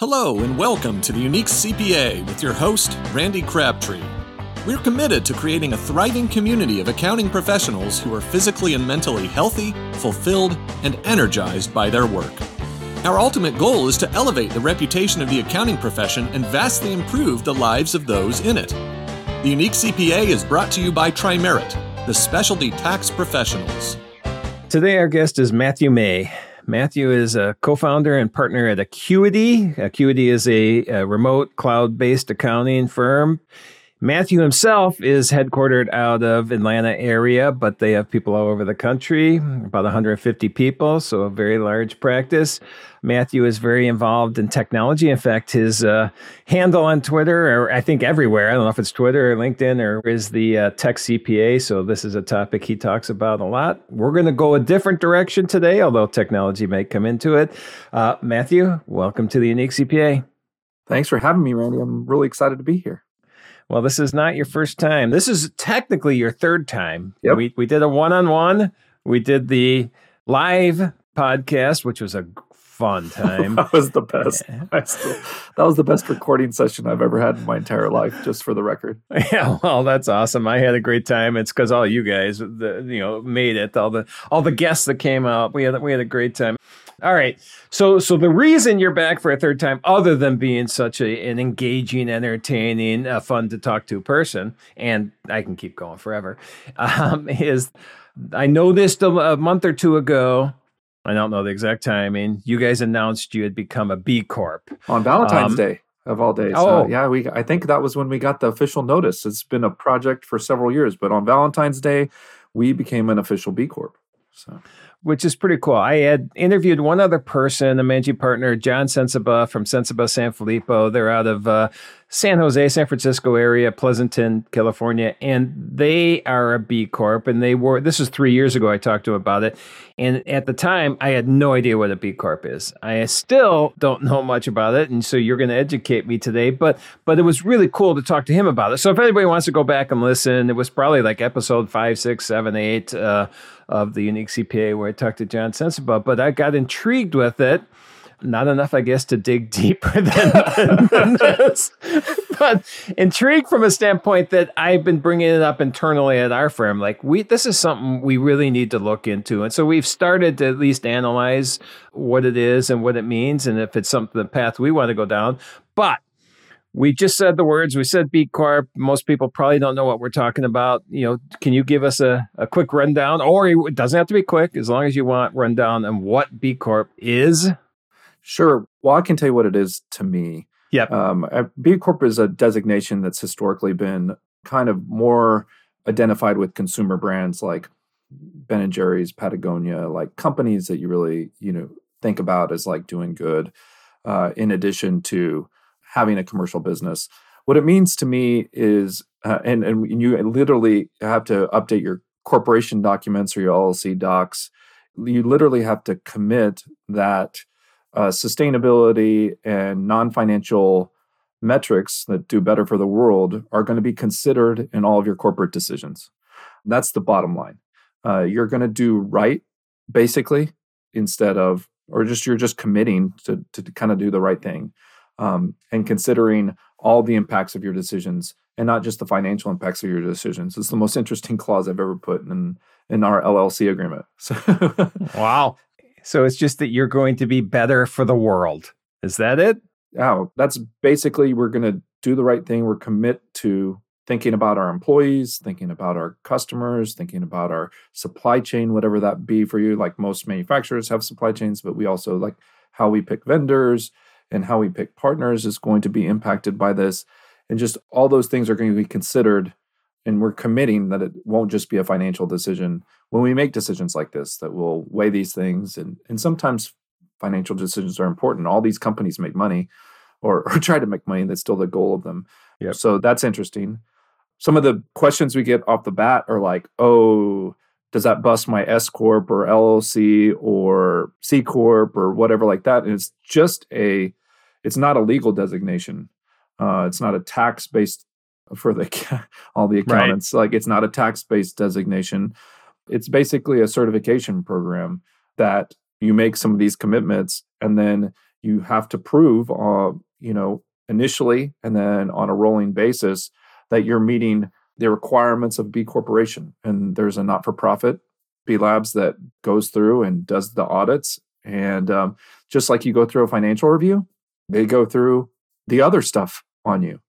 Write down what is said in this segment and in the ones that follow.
Hello, and welcome to the Unique CPA with your host, Randy Crabtree. We're committed to creating a thriving community of accounting professionals who are physically and mentally healthy, fulfilled, and energized by their work. Our ultimate goal is to elevate the reputation of the accounting profession and vastly improve the lives of those in it. The Unique CPA is brought to you by Trimerit, the specialty tax professionals. Today, our guest is Matthew May. Matthew is a co founder and partner at Acuity. Acuity is a, a remote cloud based accounting firm. Matthew himself is headquartered out of Atlanta area, but they have people all over the country, about 150 people, so a very large practice. Matthew is very involved in technology. In fact, his uh, handle on Twitter, or I think everywhere, I don't know if it's Twitter or LinkedIn, or is the uh, Tech CPA. So this is a topic he talks about a lot. We're going to go a different direction today, although technology may come into it. Uh, Matthew, welcome to the Unique CPA. Thanks for having me, Randy. I'm really excited to be here. Well, this is not your first time. This is technically your third time. Yep. We we did a one-on-one. We did the live podcast, which was a fun time. that was the best. Still, that was the best recording session I've ever had in my entire life, just for the record. Yeah, well, that's awesome. I had a great time. It's because all you guys, the, you know, made it. All the all the guests that came out, we had we had a great time. All right. So so the reason you're back for a third time, other than being such a, an engaging, entertaining, uh, fun to talk to person, and I can keep going forever, um, is I noticed a, a month or two ago. I don't know the exact timing. You guys announced you had become a B Corp on Valentine's um, Day of all days. Oh, uh, yeah. We I think that was when we got the official notice. It's been a project for several years, but on Valentine's Day, we became an official B Corp. So which is pretty cool. I had interviewed one other person, a managing partner, John Sensiba from Sensiba San Filippo. They're out of uh, San Jose, San Francisco area, Pleasanton, California, and they are a B Corp. And they were, this was three years ago, I talked to about it. And at the time, I had no idea what a B Corp is. I still don't know much about it. And so you're going to educate me today. But, but it was really cool to talk to him about it. So if anybody wants to go back and listen, it was probably like episode five, six, seven, eight. Uh, of the Unique CPA where I talked to John Sensiba, but I got intrigued with it. Not enough, I guess, to dig deeper than, than this, but intrigued from a standpoint that I've been bringing it up internally at our firm. Like we, this is something we really need to look into, and so we've started to at least analyze what it is and what it means, and if it's something the path we want to go down. But we just said the words. We said B Corp. Most people probably don't know what we're talking about. You know, can you give us a, a quick rundown, or it doesn't have to be quick, as long as you want rundown on what B Corp is? Sure. Well, I can tell you what it is to me. Yeah. Um, B Corp is a designation that's historically been kind of more identified with consumer brands like Ben and Jerry's, Patagonia, like companies that you really you know think about as like doing good. Uh, in addition to having a commercial business. What it means to me is, uh, and and you literally have to update your corporation documents or your LLC docs. You literally have to commit that uh, sustainability and non-financial metrics that do better for the world are going to be considered in all of your corporate decisions. That's the bottom line. Uh, you're going to do right, basically, instead of, or just you're just committing to to kind of do the right thing um, and considering all the impacts of your decisions and not just the financial impacts of your decisions. It's the most interesting clause I've ever put in in our LLC agreement. So wow. So it's just that you're going to be better for the world. Is that it? Yeah, that's basically we're going to do the right thing. We're commit to thinking about our employees, thinking about our customers, thinking about our supply chain, whatever that be for you. Like most manufacturers have supply chains, but we also like how we pick vendors, and how we pick partners is going to be impacted by this. And just all those things are going to be considered. And we're committing that it won't just be a financial decision when we make decisions like this, that we'll weigh these things. And, and sometimes financial decisions are important. All these companies make money or, or try to make money. That's still the goal of them. Yep. So that's interesting. Some of the questions we get off the bat are like, oh, does that bust my S corp or LLC or C corp or whatever like that? And it's just a, it's not a legal designation. Uh, it's not a tax based for the all the accountants. Right. Like it's not a tax based designation. It's basically a certification program that you make some of these commitments and then you have to prove, uh, you know, initially and then on a rolling basis that you're meeting the requirements of B Corporation. And there's a not for profit B Labs that goes through and does the audits. And um, just like you go through a financial review, they go through the other stuff on you.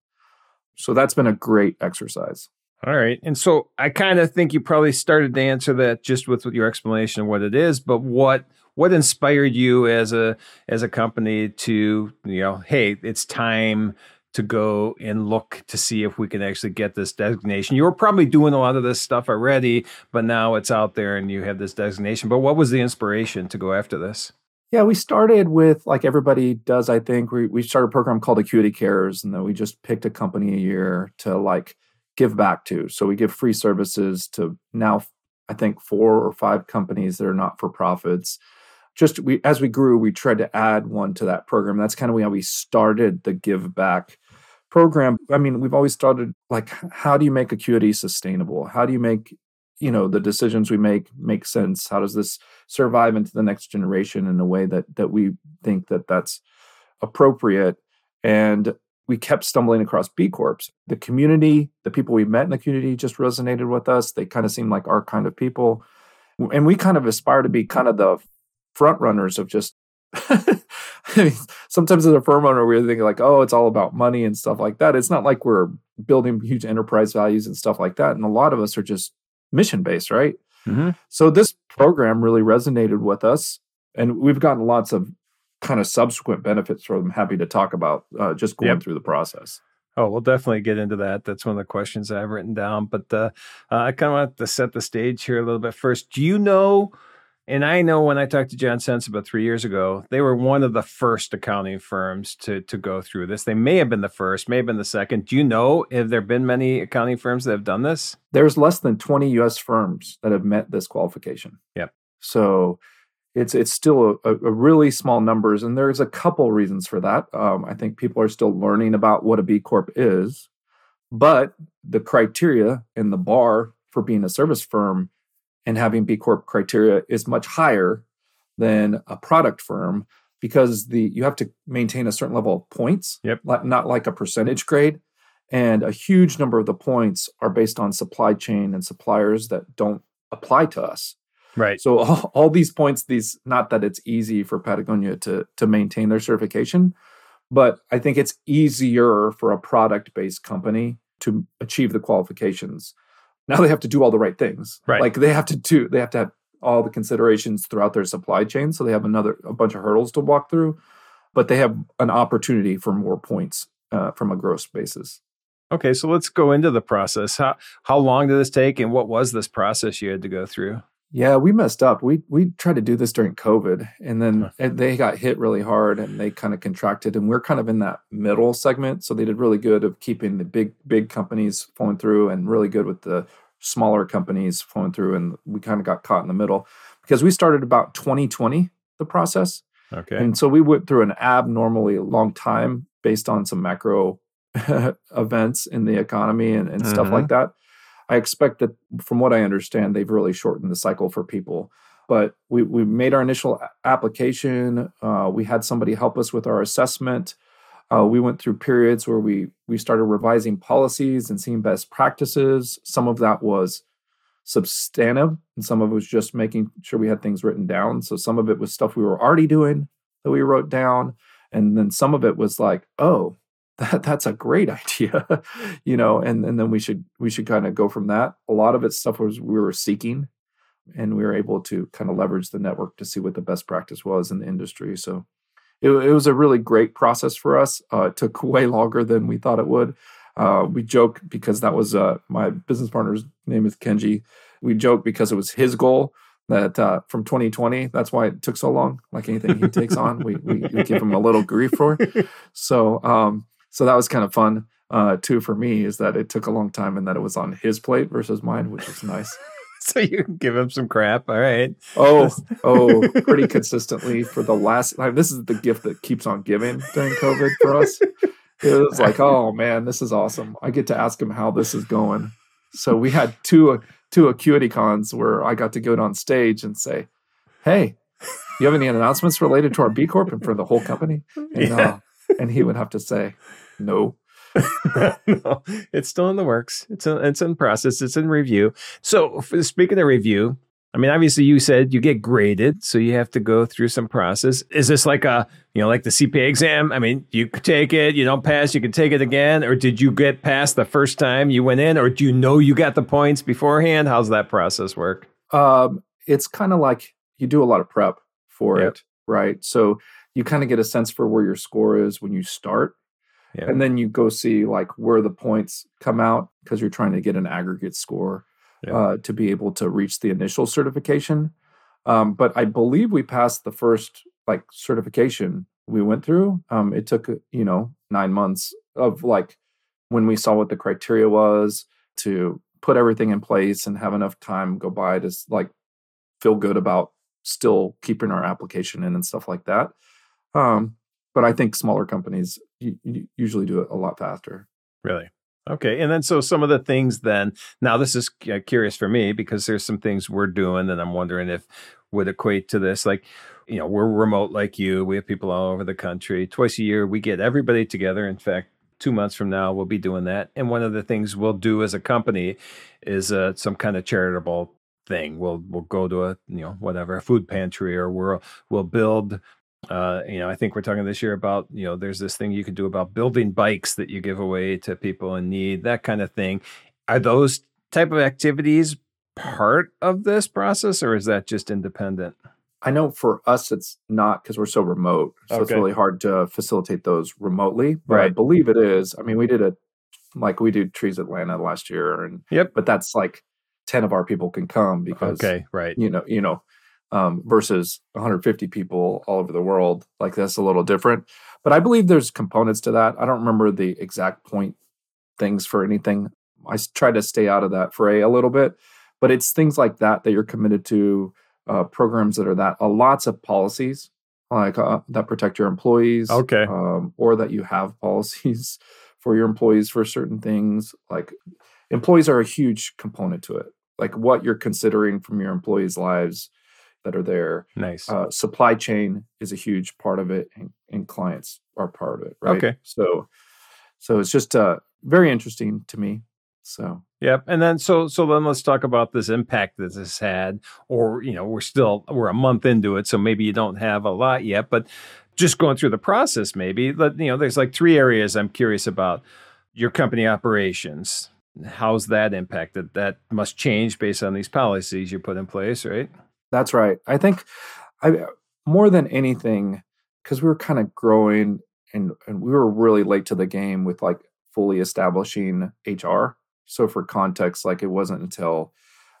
So that's been a great exercise. All right. And so I kind of think you probably started to answer that just with your explanation of what it is, but what what inspired you as a as a company to, you know, hey, it's time to go and look to see if we can actually get this designation. You were probably doing a lot of this stuff already, but now it's out there and you have this designation. But what was the inspiration to go after this? Yeah, we started with like everybody does, I think. We we started a program called Acuity Cares, and then we just picked a company a year to like give back to. So we give free services to now I think four or five companies that are not for profits. Just we as we grew, we tried to add one to that program. That's kind of how we started the give back program. I mean, we've always started like how do you make acuity sustainable? How do you make you know the decisions we make make sense how does this survive into the next generation in a way that that we think that that's appropriate and we kept stumbling across b corps the community the people we met in the community just resonated with us they kind of seemed like our kind of people and we kind of aspire to be kind of the front runners of just I mean, sometimes as a firm owner, we're thinking like, oh, it's all about money and stuff like that. It's not like we're building huge enterprise values and stuff like that. And a lot of us are just mission based, right? Mm-hmm. So this program really resonated with us, and we've gotten lots of kind of subsequent benefits from them. Happy to talk about uh, just going yep. through the process. Oh, we'll definitely get into that. That's one of the questions I've written down. But uh, uh, I kind of want to set the stage here a little bit first. Do you know and I know when I talked to John Sensiba about three years ago, they were one of the first accounting firms to to go through this. They may have been the first, may have been the second. Do you know have there have been many accounting firms that have done this? There's less than 20 US firms that have met this qualification. Yep. So it's it's still a, a really small numbers, and there's a couple reasons for that. Um, I think people are still learning about what a B Corp is, but the criteria and the bar for being a service firm and having B Corp criteria is much higher than a product firm because the you have to maintain a certain level of points, yep. not like a percentage grade. And a huge number of the points are based on supply chain and suppliers that don't apply to us. Right. So all, all these points, these not that it's easy for Patagonia to to maintain their certification, but I think it's easier for a product based company to achieve the qualifications now they have to do all the right things. Right. Like they have to do they have to have all the considerations throughout their supply chain. So they have another a bunch of hurdles to walk through, but they have an opportunity for more points uh, from a gross basis. Okay, so let's go into the process. How how long did this take, and what was this process you had to go through? Yeah, we messed up. We we tried to do this during COVID, and then huh. they got hit really hard, and they kind of contracted. And we're kind of in that middle segment, so they did really good of keeping the big big companies flowing through, and really good with the smaller companies flowing through. And we kind of got caught in the middle because we started about 2020 the process. Okay, and so we went through an abnormally long time based on some macro events in the economy and, and stuff like mm-hmm. that. I expect that, from what I understand, they've really shortened the cycle for people. But we, we made our initial application. Uh, we had somebody help us with our assessment. Uh, we went through periods where we we started revising policies and seeing best practices. Some of that was substantive, and some of it was just making sure we had things written down. So some of it was stuff we were already doing that we wrote down, and then some of it was like, oh, that that's a great idea you know and and then we should we should kind of go from that. A lot of it stuff was we were seeking and we were able to kind of leverage the network to see what the best practice was in the industry. So it, it was a really great process for us. Uh, it took way longer than we thought it would. Uh, we joke because that was uh, my business partner's name is kenji. We joke because it was his goal that uh, from 2020 that's why it took so long. Like anything he takes on we, we, we, give him a little grief for. So um, so that was kind of fun uh, too for me is that it took a long time and that it was on his plate versus mine, which was nice. so you give him some crap. All right. Oh, oh, pretty consistently for the last like this is the gift that keeps on giving during COVID for us. It was like, oh man, this is awesome. I get to ask him how this is going. So we had two two acuity cons where I got to go on stage and say, Hey, you have any announcements related to our B Corp and for the whole company? And, Yeah. uh, and he would have to say, no. no, it's still in the works. It's in, it's in process. It's in review. So, speaking of review, I mean, obviously, you said you get graded, so you have to go through some process. Is this like a you know like the CPA exam? I mean, you take it, you don't pass, you can take it again, or did you get past the first time you went in, or do you know you got the points beforehand? How's that process work? Um, it's kind of like you do a lot of prep for Yep. it, right? So you kind of get a sense for where your score is when you start. Yeah. And then you go see like where the points come out because you're trying to get an aggregate score Yeah. uh, to be able to reach the initial certification. Um, but I believe we passed the first like certification we went through. Um, it took you know nine months of like when we saw what the criteria was to put everything in place and have enough time go by to like feel good about still keeping our application in and stuff like that. Um, but I think smaller companies usually do it a lot faster. Really? Okay. And then, so some of the things then, now this is curious for me because there's some things we're doing that I'm wondering if would equate to this. Like, you know, we're remote like you, we have people all over the country. Twice a year, we get everybody together. In fact, two months from now, we'll be doing that. And one of the things we'll do as a company is uh, some kind of charitable thing. We'll we'll go to a you know whatever a food pantry or we'll we'll build uh, you know, I think we're talking this year about, you know, there's this thing you can do about building bikes that you give away to people in need, that kind of thing. Are those type of activities part of this process or is that just independent? I know for us it's not because we're so remote, so it's really hard to facilitate those remotely. But I believe it is. I mean, we did a like we did Trees Atlanta last year, and Yep. but that's like ten of our people can come because Okay, right. you know you know um, versus 150 people all over the world. Like that's a little different. But I believe there's components to that. I don't remember the exact point things for anything. I try to stay out of that fray a little bit, but it's things like that that you're committed to, uh, programs that are that, uh, lots of policies like uh, that protect your employees, Okay. um, or that you have policies for your employees for certain things. Like employees are a huge component to it. Like what you're considering from your employees' lives that are there. Nice. Uh, supply chain is a huge part of it, and, and clients are part of it. Right. Okay. So, so it's just uh, very interesting to me. So Yep. And then so so then let's talk about this impact that this had or you know, we're still we're a month into it so maybe you don't have a lot yet, but just going through the process maybe, let you know, there's like three areas I'm curious about your company operations. How's that impacted? That must change based on these policies you put in place, right? That's right. I think I more than anything because we were kind of growing and and we were really late to the game with like fully establishing HR. So for context, like it wasn't until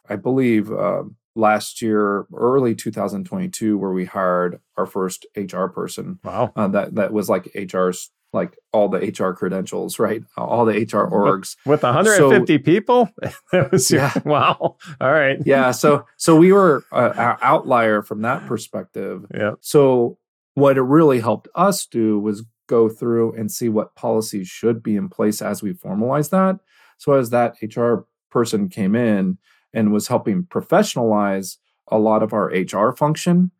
I believe um last year, early 2022, where we hired our first HR person. Wow. Uh, that that was like HR's like all the HR credentials, right? All the HR orgs. With 150 people? that was Yeah. wow. All right. yeah. So so we were an outlier from that perspective. Yeah. So what it really helped us do was go through and see what policies should be in place as we formalize that. So as that HR person came in and was helping professionalize a lot of our HR function,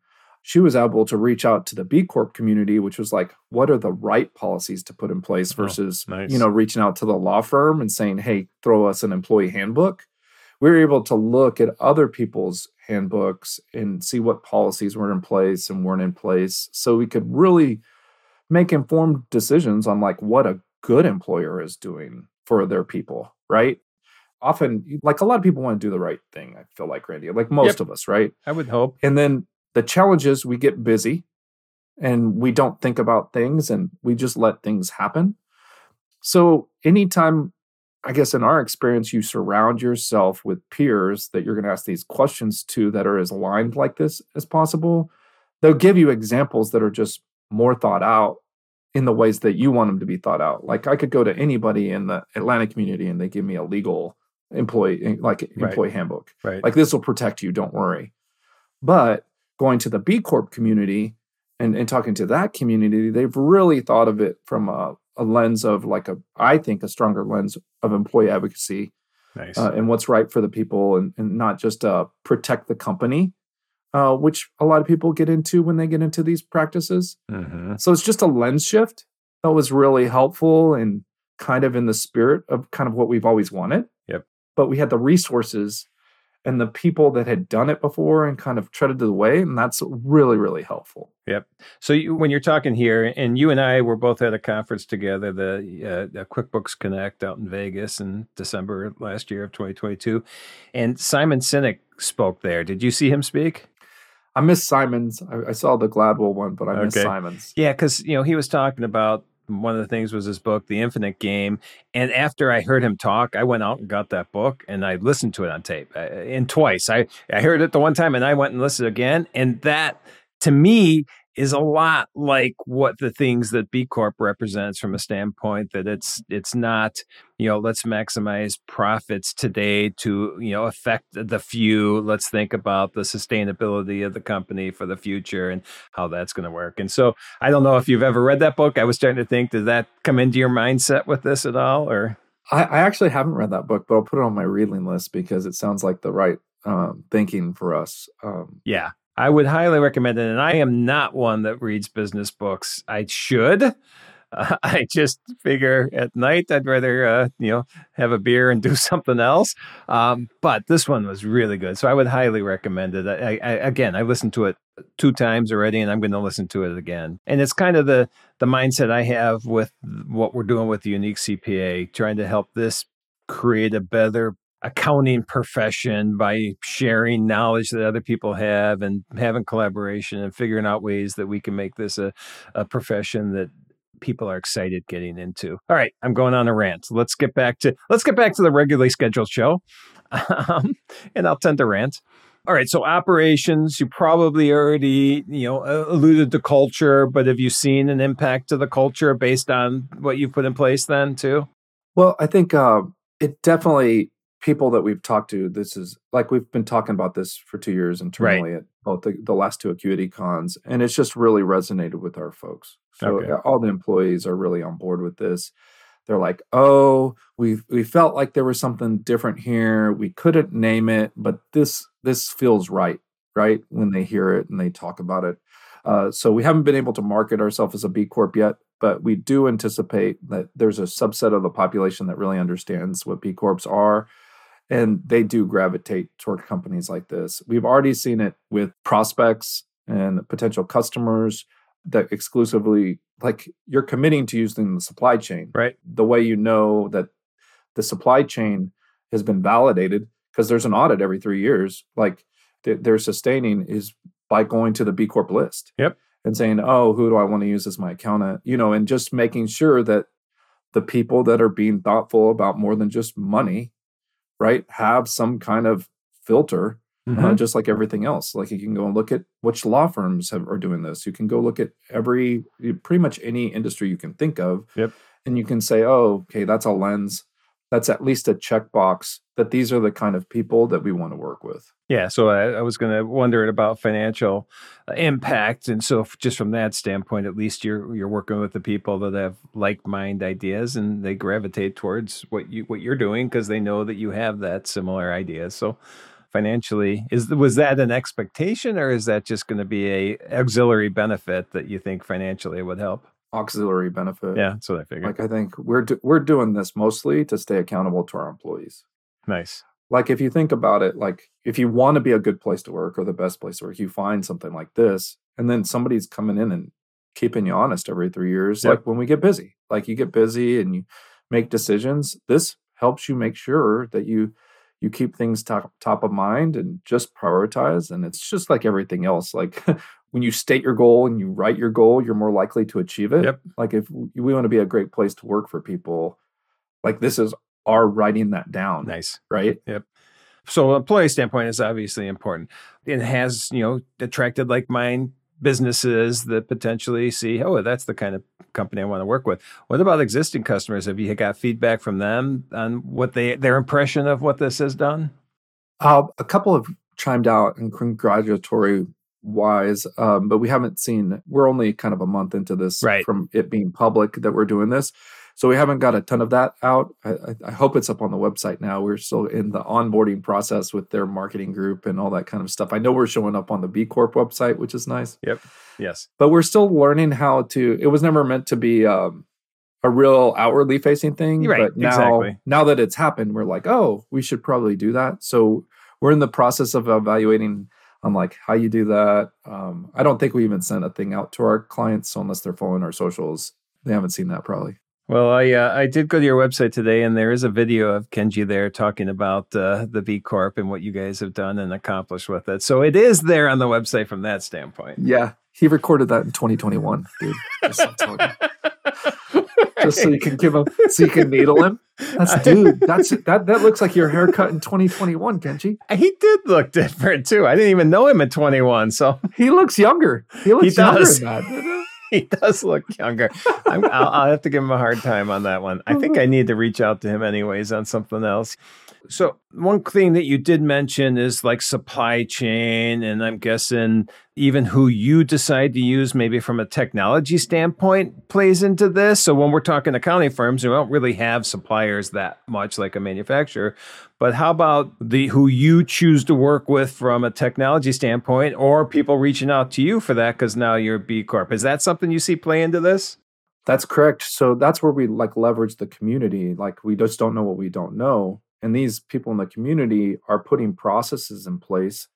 she was able to reach out to the B Corp community, which was like, what are the right policies to put in place Oh, versus, nice. you know, reaching out to the law firm and saying, hey, throw us an employee handbook. We were able to look at other people's handbooks and see what policies were in place and weren't in place. So we could really make informed decisions on like what a good employer is doing for their people, right? Often, like a lot of people want to do the right thing, I feel like, Randy, like most Yep. of us, right? I would hope. And then the challenge is we get busy and we don't think about things and we just let things happen. So, anytime, I guess, in our experience, you surround yourself with peers that you're going to ask these questions to that are as aligned like this as possible, they'll give you examples that are just more thought out in the ways that you want them to be thought out. Like, I could go to anybody in the Atlanta community and they give me a legal employee, like Right. employee handbook Right. like this will protect you don't worry but going to the b corp community and, and talking to that community they've really thought of it from a, a lens of like a i think a stronger lens of employee advocacy nice. uh, and what's right for the people and, and not just uh, protect the company uh, which a lot of people get into when they get into these practices. Mm-hmm. So it's just a lens shift that was really helpful and kind of in the spirit of kind of what we've always wanted. Yep. But we had the resources and the people that had done it before and kind of treaded the way. And that's really, really helpful. Yep. So you, when you're talking here, and you and I were both at a conference together, the, uh, the QuickBooks Connect out in Vegas in December last year of 2022, and Simon Sinek spoke there. Did you see him speak? I miss Simon's. I, I saw the Gladwell one, but I miss Okay. Simon's. Yeah, because you know he was talking about one of the things was his book, The Infinite Game, and after I heard him talk, I went out and got that book and I listened to it on tape, uh, and twice. I I heard it the one time and I went and listened again, and that to me is a lot like what the things that B Corp represents from a standpoint that it's it's not you know let's maximize profits today to you know affect the few. Let's think about the sustainability of the company for the future and how that's going to work. And so i don't know if you've ever read that book. I was starting to think did that come into your mindset with this at all or? I, I actually haven't read that book, but I'll put it on my reading list because it sounds like the right um, thinking for us. Um, yeah i would highly recommend it and i am not one that reads business books i should Uh, I just figure at night I'd rather uh, you know have a beer and do something else. Um, but this one was really good, so I would highly recommend it. I, I, again, I listened to it two times already, and I'm going to listen to it again. And it's kind of the the mindset I have with what we're doing with the unique CPA, trying to help this create a better accounting profession by sharing knowledge that other people have and having collaboration and figuring out ways that we can make this a, a profession that people are excited getting into. All right, I'm going on a rant. Let's get back to let's get back to the regularly scheduled show. Um, and I'll tend to rant. All right, so operations, you probably already, you know, alluded to culture, but have you seen an impact to the culture based on what you've put in place then too? Well, I think uh, it definitely people that we've talked to. This is like we've been talking about this for two years internally at both the, the last two Acuity cons, and it's just really resonated with our folks. So Okay. uh, all the employees are really on board with this. They're like, "Oh, we we felt like there was something different here. We couldn't name it, but this this feels right, right?" When they hear it and they talk about it. Uh, so we haven't been able to market ourselves as a B Corp yet, but we do anticipate that there's a subset of the population that really understands what B Corps are, and they do gravitate toward companies like this. We've already seen it with prospects and potential customers that exclusively like you're committing to using the supply chain Right. the way you know that the supply chain has been validated because there's an audit every three years like they're sustaining is by going to the b corp list Yep. and saying oh who do i want to use as my accountant you know and just making sure that the people that are being thoughtful about more than just money right have some kind of filter Mm-hmm. uh, just like everything else. Like you can go and look at which law firms have, are doing this. You can go look at every, pretty much any industry you can think of. Yep. And you can say, oh, okay, that's a lens. That's at least a checkbox that these are the kind of people that we want to work with. Yeah, so I, I was going to wonder about financial uh, impact, and so just from that standpoint, at least you're you're working with the people that have like mind ideas, and they gravitate towards what you what you're doing because they know that you have that similar idea. So financially, is was that an expectation, or is that just going to be a auxiliary benefit that you think financially would help? Auxiliary benefit. Yeah, that's what I figured. Like I think we're do, we're doing this mostly to stay accountable to our employees. nice. like if you think about it like if you want to be a good place to work or the best place to work you find something like this and then somebody's coming in and keeping you honest every three years Yep. like when we get busy like you get busy and you make decisions this helps you make sure that you you keep things top top of mind and just prioritize and it's just like everything else like when you state your goal and you write your goal you're more likely to achieve it Yep. like if we want to be a great place to work for people like this is our writing that down Nice. right Yep. So employee standpoint is obviously important. It has, you know, attracted like mind businesses that potentially see, oh, that's the kind of company I want to work with. What about existing customers? Have you got feedback from them on what they their impression of what this has done? Uh, a couple have chimed out and congratulatory wise, um, but we haven't seen. We're only kind of a month into this Right. from it being public that we're doing this, So we haven't got a ton of that out. I, I, hope it's up on the website now. We're still in the onboarding process with their marketing group and all that kind of stuff. I know we're showing up on the B Corp website, which is nice. Yep. Yes. But we're still learning how to. It was never meant to be um, a real outwardly facing thing. Right. But now, exactly. now that it's happened, we're like, oh, we should probably do that. So we're in the process of evaluating on like how you do that. Um, I don't think we even sent a thing out to our clients, so unless they're following our socials, they haven't seen that probably. Well, I uh, I did go to your website today, and there is a video of Kenji there talking about uh, the B Corp and what you guys have done and accomplished with it. So it is there on the website from that standpoint. Yeah, he recorded that in 2021, dude. Just, Just so you can give him, so you can needle him. That's dude. That's that. That looks like your haircut in 2021, Kenji. He did look different too. I didn't even know him at 21, so he looks younger. He looks he younger than that. he does look younger. i will I'll have to give him a hard time on that one. I think I need to reach out to him anyways on something else. So, one thing that you did mention is like supply chain, and I'm guessing even who you decide to use, maybe from a technology standpoint, plays into this. So, when we're talking accounting firms, we don't really have suppliers that much like a manufacturer. But how about the who you choose to work with from a technology standpoint, or people reaching out to you for that because now you're B Corp? Is that something you see play into this? That's correct. So that's where we like leverage the community. Like we just don't know what we don't know and these people in the community are putting processes in place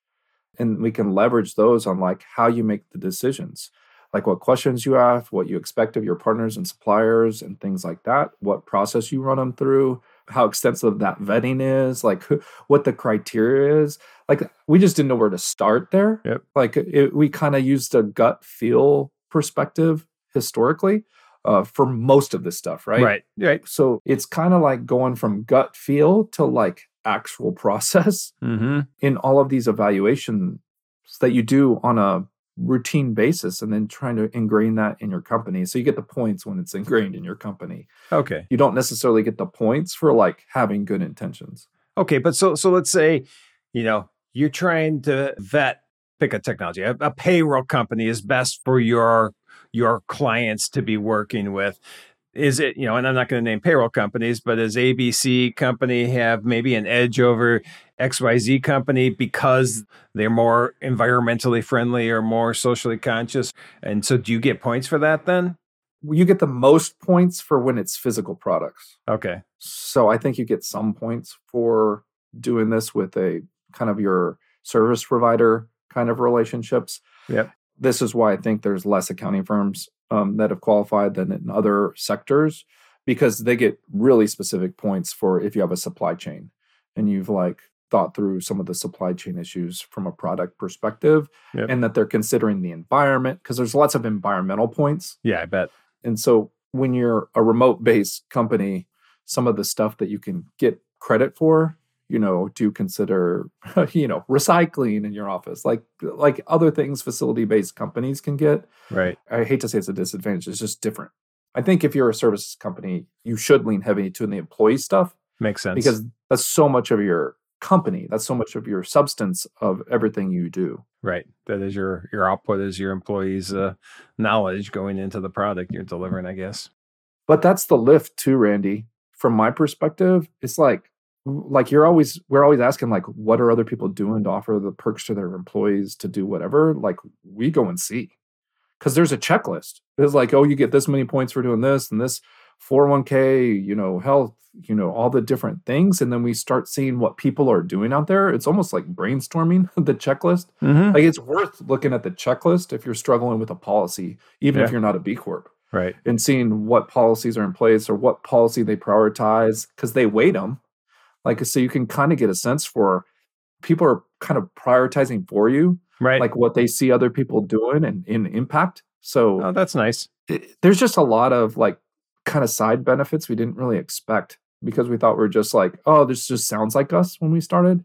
and we can leverage those on like how you make the decisions. Like what questions you ask what you expect of your partners and suppliers and things like that. What process you run them through how extensive that vetting is like what the criteria is. Like we just didn't know where to start there. Yep. like it, we kind of used a gut feel perspective historically uh, for most of this stuff, right? Right. Right. So it's kind of like going from gut feel to like actual process mm-hmm. in all of these evaluations that you do on a routine basis and then trying to ingrain that in your company. So you get the points when it's ingrained in your company. Okay. You don't necessarily get the points for like having good intentions. Okay, but so so let's say, you know, you're trying to vet pick a technology. A, a payroll company is best for your your clients to be working with. Is it you know and i'm not going to name payroll companies but does abc company have maybe an edge over xyz company because they're more environmentally friendly or more socially conscious? And so do you get points for that then? You get the most points for when it's physical products. Okay. So i think you get some points for doing this with a kind of your service provider kind of relationships. Yep this is why I think there's less accounting firms um, that have qualified than in other sectors because they get really specific points for if you have a supply chain and you've like thought through some of the supply chain issues from a product perspective yep. and that they're considering the environment because there's lots of environmental points. Yeah, I bet. And so when you're a remote based company, some of the stuff that you can get credit for you know do consider you know recycling in your office like like other things facility based companies can get. Right. I hate to say it's a disadvantage it's just different. I think if you're a services company you should lean heavy to the employee stuff makes sense. because that's so much of your company that's so much of your substance of everything you do. Right. That is your your output is your employees uh, knowledge going into the product you're delivering i guess. But that's the lift too randy. From my perspective it's like like you're always we're always asking like what are other people doing to offer the perks to their employees to do whatever? Like we go and see. Because there's a checklist. It's like oh you get this many points for doing this and this 401k you know health you know all the different things. And then we start seeing what people are doing out there. It's almost like brainstorming the checklist. Mm-hmm. like it's worth looking at the checklist if you're struggling with a policy even Yeah. if you're not a b corp. Right. And seeing what policies are in place or what policy they prioritize because they weight them like so you can kind of get a sense for people are kind of prioritizing for you right like what they see other people doing and in impact so oh that's nice it, there's just a lot of like kind of side benefits we didn't really expect because we thought we are just like oh this just sounds like us when we started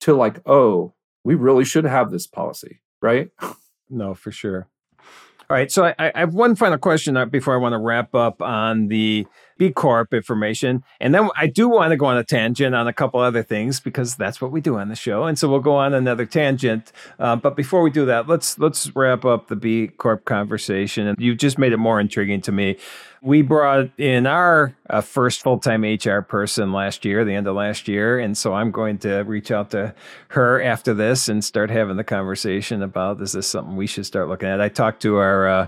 to like oh we really should have this policy right No, for sure. All right. So I, I have one final question uh, before I want to wrap up on the B Corp information. And then I do want to go on a tangent on a couple other things because that's what we do on the show. And so we'll go on another tangent. Uh, but before we do that, let's let's wrap up the B Corp conversation. And you just made it more intriguing to me. We brought in our uh, first full time HR person last year, the end of last year. And so I'm going to reach out to her after this and start having the conversation about is this something we should start looking at? I talked to our uh,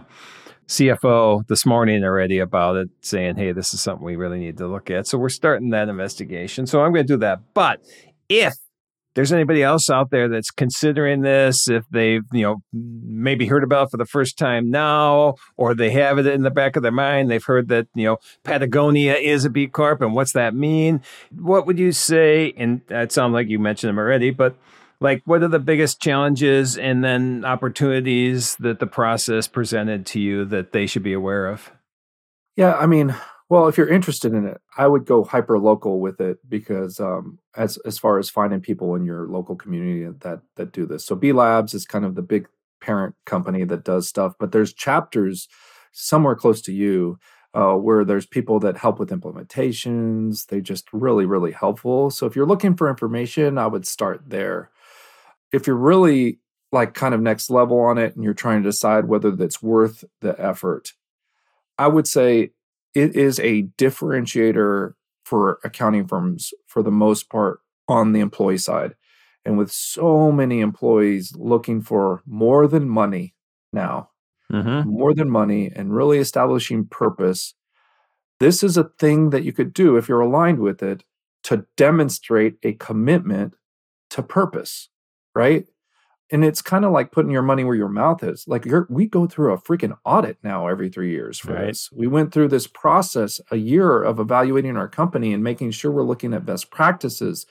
CFO this morning already about it, saying, hey, this is something we really need to look at. So we're starting that investigation. So I'm going to do that. But if there's anybody else out there that's considering this, if they've, you know, maybe heard about it for the first time now, or they have it in the back of their mind, they've heard that, you know, Patagonia is a B Corp and what's that mean? What would you say? And that sounds like you mentioned them already, but like what are the biggest challenges and then opportunities that the process presented to you that they should be aware of yeah i mean well if you're interested in it i would go hyper local with it because um, as as far as finding people in your local community that that do this so b labs is kind of the big parent company that does stuff but there's chapters somewhere close to you uh, where there's people that help with implementations. They just really, really helpful. So if you're looking for information, I would start there if you're really like kind of next level on it and you're trying to decide whether that's worth the effort, I would say it is a differentiator for accounting firms for the most part on the employee side. And with so many employees looking for more than money now, mm-hmm. more than money, and really establishing purpose, this is a thing that you could do if you're aligned with it to demonstrate a commitment to purpose right? And it's kind of like putting your money where your mouth is. Like we go through a freaking audit now every three years for right. this. We went through this process a year of evaluating our company and making sure we're looking at best practices.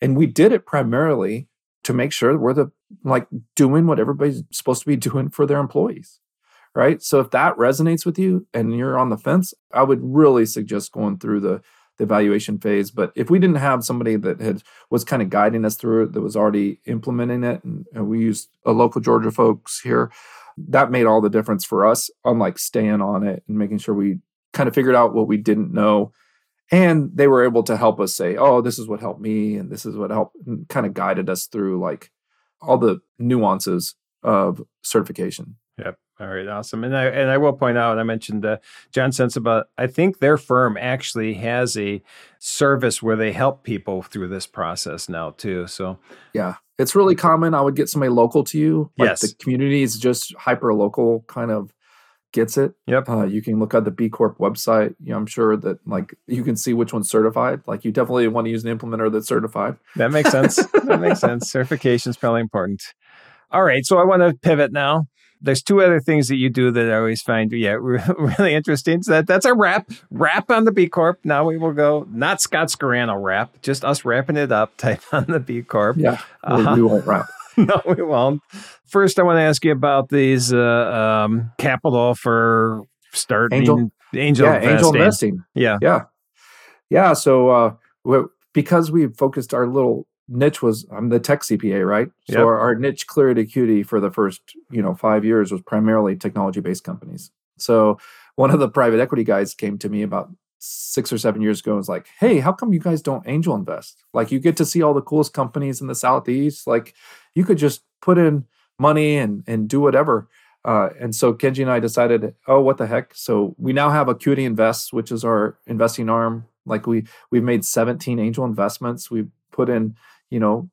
And we did it primarily to make sure we're the like doing what everybody's supposed to be doing for their employees. Right. So if that resonates with you and you're on the fence, I would really suggest going through the the evaluation phase. But if we didn't have somebody that had was kind of guiding us through it, that was already implementing it, and, and we used a local Georgia folks here, that made all the difference for us. Unlike staying on it and making sure we kind of figured out what we didn't know, and they were able to help us say, "Oh, this is what helped me, and this is what helped," kind of guided us through like all the nuances of certification. All right, awesome. And I and I will point out, I mentioned uh, John Sensiba. I think their firm actually has a service where they help people through this process now too. So yeah, it's really common. I would get somebody local to you. Like yes, the community is just hyper local, kind of gets it. Yep. Uh, you can look at the B Corp website. You know, I'm sure that like you can see which one's certified. Like you definitely want to use an implementer that's certified. That makes sense. that makes sense. Certification is probably important. All right, so I want to pivot now there's two other things that you do that I always find yeah really interesting. So that that's a wrap wrap on the B Corp. Now we will go not Scott Scarano wrap, just us wrapping it up type on the B Corp. Yeah, uh, we won't wrap. no, we won't. First, I want to ask you about these uh, um, capital for starting angel, angel, yeah, investing. angel investing. Yeah, yeah, yeah. So uh, because we focused our little niche was I'm the tech CPA, right? So yep. our, our, niche Clarity Acuity for the first you know five years was primarily technology based companies. So one of the private equity guys came to me about six or seven years ago and was like, "Hey, how come you guys don't angel invest? Like you get to see all the coolest companies in the southeast. Like you could just put in money and and do whatever." Uh, and so Kenji and I decided, oh, what the heck? So we now have Acuity Invest, which is our investing arm. Like we we've made 17 angel investments. We've put in you know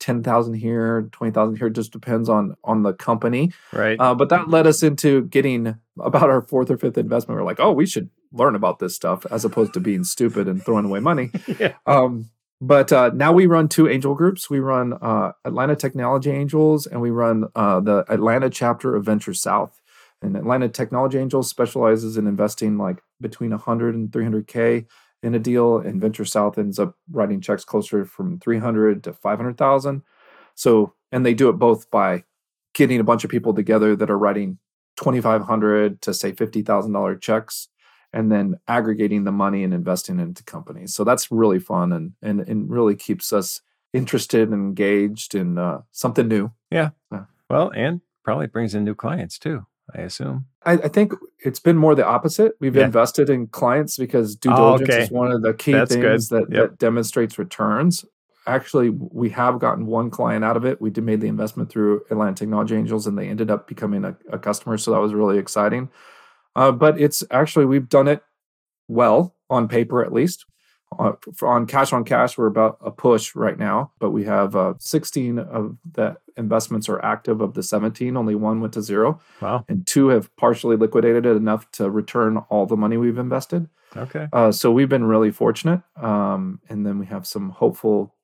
10,000 here, 20,000 here, just depends on on the company. Right. Uh, but that led us into getting about our fourth or fifth investment. We're like, oh, we should learn about this stuff as opposed to being stupid and throwing away money. yeah. Um, but uh, now we run two angel groups. We run uh, Atlanta Technology Angels and we run uh, the Atlanta chapter of Venture South. And Atlanta Technology Angels specializes in investing like between 100 and 300K in a deal, and Venture South ends up writing checks closer from 300 to 500,000. So, and they do it both by getting a bunch of people together that are writing 2,500 to say $50,000 checks and then aggregating the money and investing into companies. So that's really fun and, and, and really keeps us interested and engaged in uh, something new. Yeah. yeah. Well, and probably brings in new clients too, I assume. I, I think it's been more the opposite. We've Yeah. invested in clients because due Oh, diligence okay. is one of the key That's things that, Yep. that demonstrates returns. Actually, we have gotten one client out of it. We did made the investment through Atlanta Technology Angels, and they ended up becoming a, a customer. So that was really exciting. Uh, but it's actually we've done it well on paper, at least. For- on cash on cash, we're about a push right now, but we have uh, 16 of the investments are active of the 17. Only one went to zero Wow. and two have partially liquidated it enough to return all the money we've invested. Okay. Uh, so we've been really fortunate. Um, and then we have some hopeful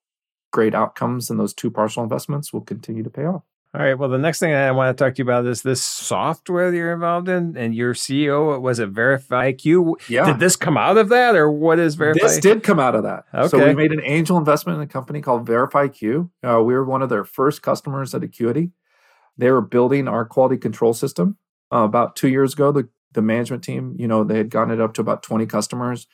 great outcomes, and those two partial investments will continue to pay off. All right. Well, the next thing I want to talk to you about is this software that you're involved in, and your CEO was it Verify IQ. Yeah. Did this come out of that, or what is Verify? This did come out of that. Okay. So we made an angel investment in a company called VerifyQ. Uh, we were one of their first customers at Acuity. They were building our quality control system uh, about two years ago. The the management team, you know, they had gotten it up to about 20 customers,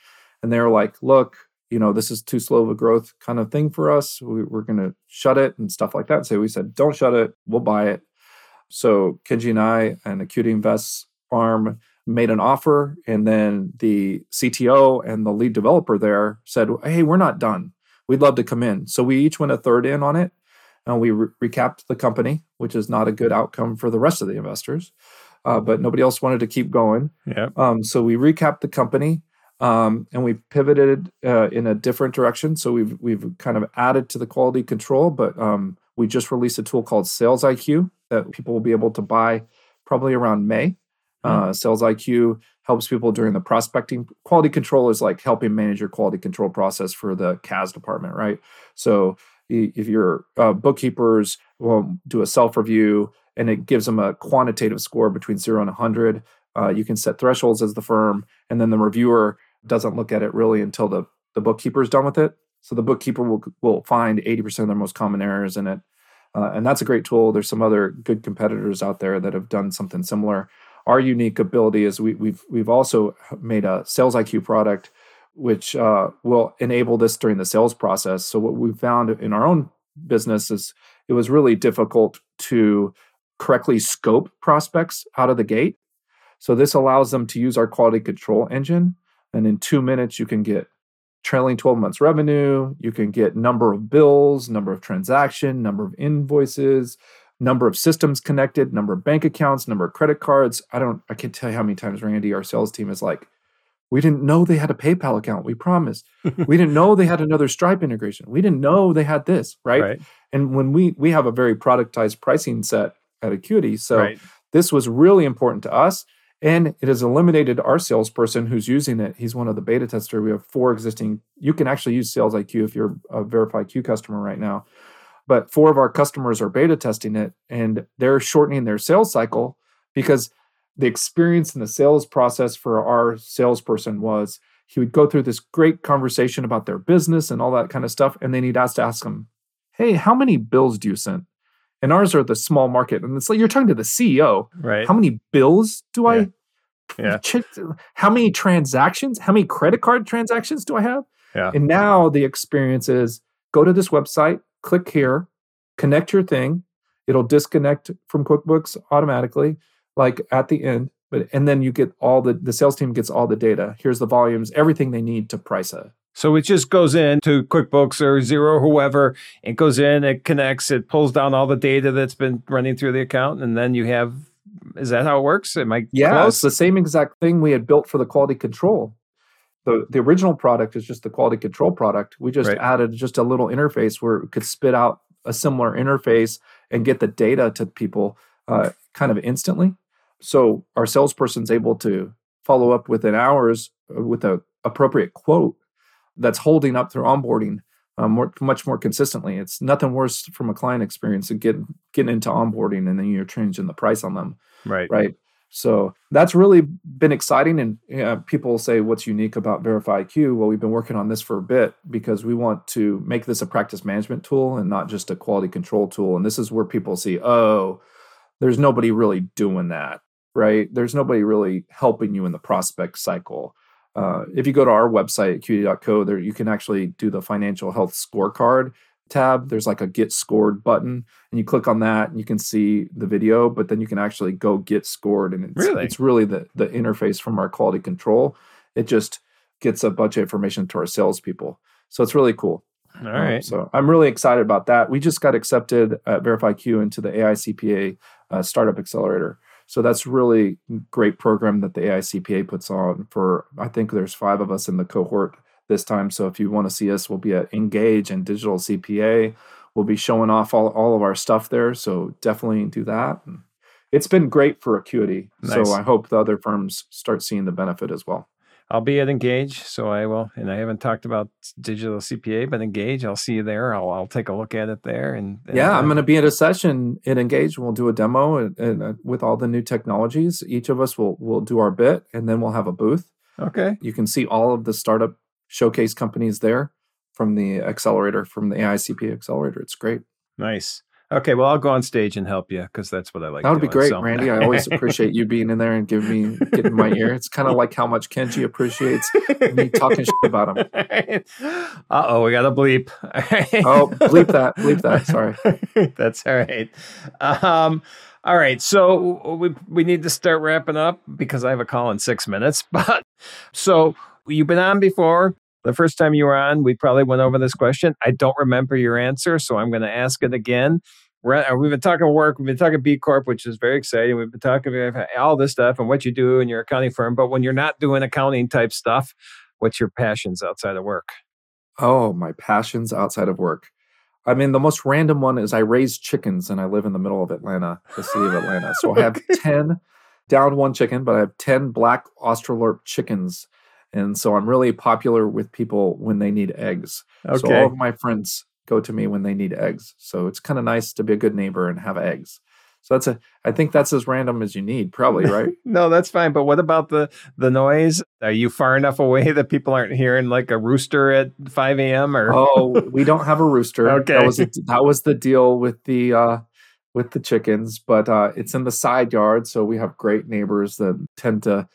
and they were like, "Look, you know, this is too slow of a growth kind of thing for us. We, we're going to shut it and stuff like that." So we said, "Don't shut it. We'll buy it." So Kenji and I and Acuity Invest's arm made an offer, and then the CTO and the lead developer there said, "Hey, we're not done. We'd love to come in." So we each went a third in on it, and we re- recapped the company, which is not a good outcome for the rest of the investors. Uh, but nobody else wanted to keep going. Yeah. Um, so we recapped the company um, and we pivoted uh, in a different direction. So we've we've kind of added to the quality control, but um, we just released a tool called Sales IQ that people will be able to buy probably around May. Uh, Sales IQ helps people during the prospecting. Quality control is like helping manage your quality control process for the CAS department, right? So if your uh, bookkeepers will do a self review and it gives them a quantitative score between zero and 100, uh, you can set thresholds as the firm, and then the reviewer doesn't look at it really until the, the bookkeeper is done with it. So the bookkeeper will, will find 80% of their most common errors in it. Uh, and that's a great tool. There's some other good competitors out there that have done something similar. Our unique ability is we, we've we've also made a sales IQ product, which uh, will enable this during the sales process. So what we found in our own business is it was really difficult to correctly scope prospects out of the gate. So this allows them to use our quality control engine, and in two minutes you can get trailing 12 months revenue you can get number of bills number of transaction number of invoices number of systems connected number of bank accounts number of credit cards i don't i can't tell you how many times randy our sales team is like we didn't know they had a paypal account we promised we didn't know they had another stripe integration we didn't know they had this right, Right. and when we we have a very productized pricing set at acuity so right. this was really important to us and it has eliminated our salesperson who's using it. He's one of the beta tester we have four existing you can actually use sales iq if you're a verify q customer right now. But four of our customers are beta testing it and they're shortening their sales cycle because the experience in the sales process for our salesperson was he would go through this great conversation about their business and all that kind of stuff and then he'd ask to ask them hey how many bills do you send and ours are the small market and it's like you're talking to the ceo Right. how many bills do Yeah. I Yeah. check? How many transactions? How many credit card transactions do I have? Yeah. And now the experience is go to this website, click here, connect your thing. It'll disconnect from QuickBooks automatically, like at the end. But and then you get all the the sales team gets all the data. Here's the volumes, everything they need to price a So it just goes into QuickBooks or Xero, whoever. It goes in, it connects, it pulls down all the data that's been running through the account, and then you have. Is that how it works? Am I Yeah, close? it's the same exact thing we had built for the quality control. The the original product is just the quality control product. We just Right. added just a little interface where it could spit out a similar interface and get the data to people uh, kind of instantly. So our salesperson's able to follow up within hours uh, with a appropriate quote that's holding up through onboarding uh, more, much more consistently. It's nothing worse from a client experience than getting getting into onboarding and then you're changing the price on them right. right? So that's really been exciting. And uh, people say, what's unique about Verify IQ? Well, we've been working on this for a bit because we want to make this a practice management tool and not just a quality control tool. And this is where people see, oh, there's nobody really doing that, right? There's nobody really helping you in the prospect cycle. Uh, if you go to our website, qd.co there you can actually do the financial health scorecard. tab, there's like a get scored button, and you click on that and you can see the video, but then you can actually go get scored. And it's Really? it's really the the interface from our quality control. It just gets a bunch of information to our salespeople. So it's really cool. All right. Um, so I'm really excited about that. We just got accepted at VerifyQ into the AICPA uh, Startup Accelerator. So that's really great program that the AICPA puts on for. I think there's five of us in the cohort this time. So if you want to see us, we'll be at Engage and Digital CPA. We'll be showing off all, all of our stuff there. So definitely do that. It's been great for Acuity. Nice. So I hope the other firms start seeing the benefit as well. I'll be at Engage, so I will. And I haven't talked about digital CPA, but Engage, I'll see you there. I'll, I'll take a look at it there. And, and, Yeah, I'm uh, going to be at a session at Engage. We'll do a demo and, and, uh, with all the new technologies. Each of us will will do our bit, and then we'll have a booth. Okay. You can see all of the startup showcase companies there from the accelerator, from the AICP accelerator. It's great. Nice. Okay. Well, I'll go on stage and help you because that's what I like. that would be great, so- Randy. I always appreciate you being in there and giving me getting in my ear. It's kind of like how much Kenji appreciates me talking shit about him. uh oh, we got a bleep. Oh, bleep that, bleep that. Sorry. That's all right. Um, all right. So we we need to start wrapping up because I have a call in six minutes. But so you've been on before. The first time you were on, we probably went over this question. I don't remember your answer, so I'm going to ask it again. We're, we've been talking work. We've been talking B Corp, which is very exciting. We've been talking about all this stuff and what you do in your accounting firm. But when you're not doing accounting type stuff, what's your passions outside of work? Oh, my passions outside of work. I mean, the most random one is I raise chickens and I live in the middle of Atlanta, the city of Atlanta. So I have 10, down one chicken, but I have 10 black Australorp chickens. And so I'm really popular with people when they need eggs. Okay. So all of my friends go to me when they need eggs. So it's kind of nice to be a good neighbor and have eggs. So that's a, I think that's as random as you need, probably, right? No, that's fine. But what about the the noise? Are you far enough away that people aren't hearing like a rooster at five a.m. or? oh, we don't have a rooster. Okay. That was that was the deal with the uh with the chickens, but uh it's in the side yard, so we have great neighbors that tend to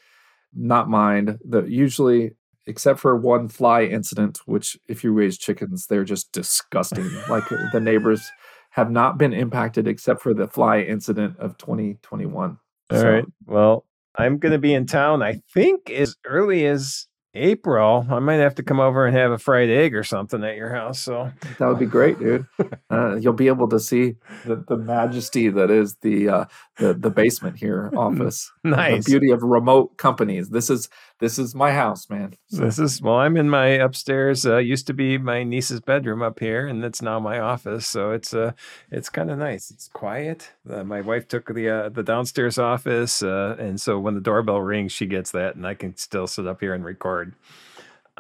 not mind. The usually except for one fly incident, which if you raise chickens, they're just disgusting. like the neighbors have not been impacted except for the fly incident of 2021. All So, right. Well, I'm going to be in town. I think as early as April. I might have to come over and have a fried egg or something at your house. So That would be great, dude. Uh, you'll be able to see the, the majesty that is the uh, the the basement here office. nice. The beauty of remote companies. This is this is my house, man. So, This is well. I'm in my upstairs. Uh, used to be my niece's bedroom up here, and it's now my office. So it's uh, it's kind of nice. It's quiet. Uh, my wife took the uh, the downstairs office, uh, and so when the doorbell rings, she gets that, and I can still sit up here and record.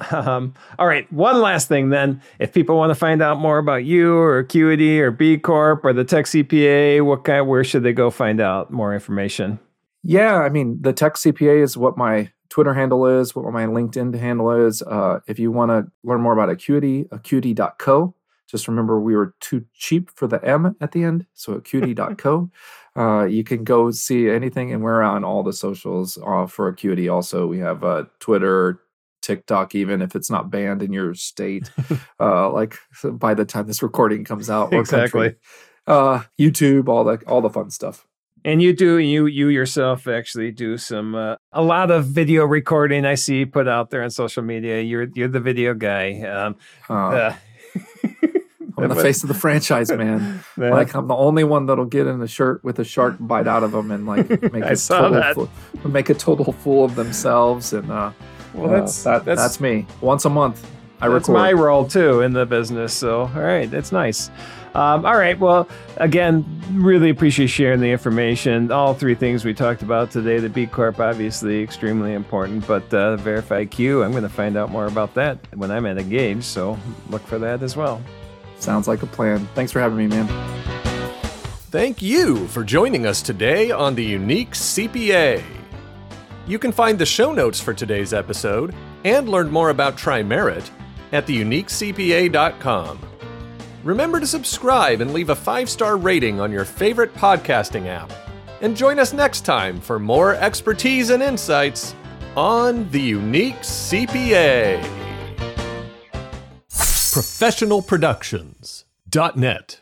Um, all right. One last thing, then, if people want to find out more about you or Acuity or B Corp or the Tech CPA, what kind? Where should they go find out more information? yeah, I mean, the tech CPA is what my Twitter handle is, what my LinkedIn handle is. Uh, if you want to learn more about Acuity, acuity.co. Just remember, we were too cheap for the M at the end, so acuity.co. uh, you can go see anything, and we're on all the socials uh, for Acuity. Also, we have uh, Twitter, TikTok, even if it's not banned in your state. uh, like by the time this recording comes out, or country. Exactly. Uh, YouTube, all the all the fun stuff. And you do you you yourself actually do some uh, a lot of video recording. I see put out there on social media. You're you're the video guy. Um, Uh, uh, I'm the face of the franchise, man. Yeah. Like I'm the only one that'll get in a shirt with a shark bite out of them and like make a total fool, make a total fool of themselves. And uh, well, uh, that's that, that's that's me. Once a month, I that's record. my role too in the business. So all right, that's nice. Um, all right. Well, again, really appreciate sharing the information. All three things we talked about today. The B Corp, obviously, extremely important, but uh, Verify Q, I'm going to find out more about that when I'm at Engage. So look for that as well. Sounds like a plan. Thanks for having me, man. Thank you for joining us today on the Unique CPA. You can find the show notes for today's episode and learn more about TriMerit at theuniquecpa.com. Remember to subscribe and leave a five star rating on your favorite podcasting app. And join us next time for more expertise and insights on the Unique CPA. Professional Productions. net.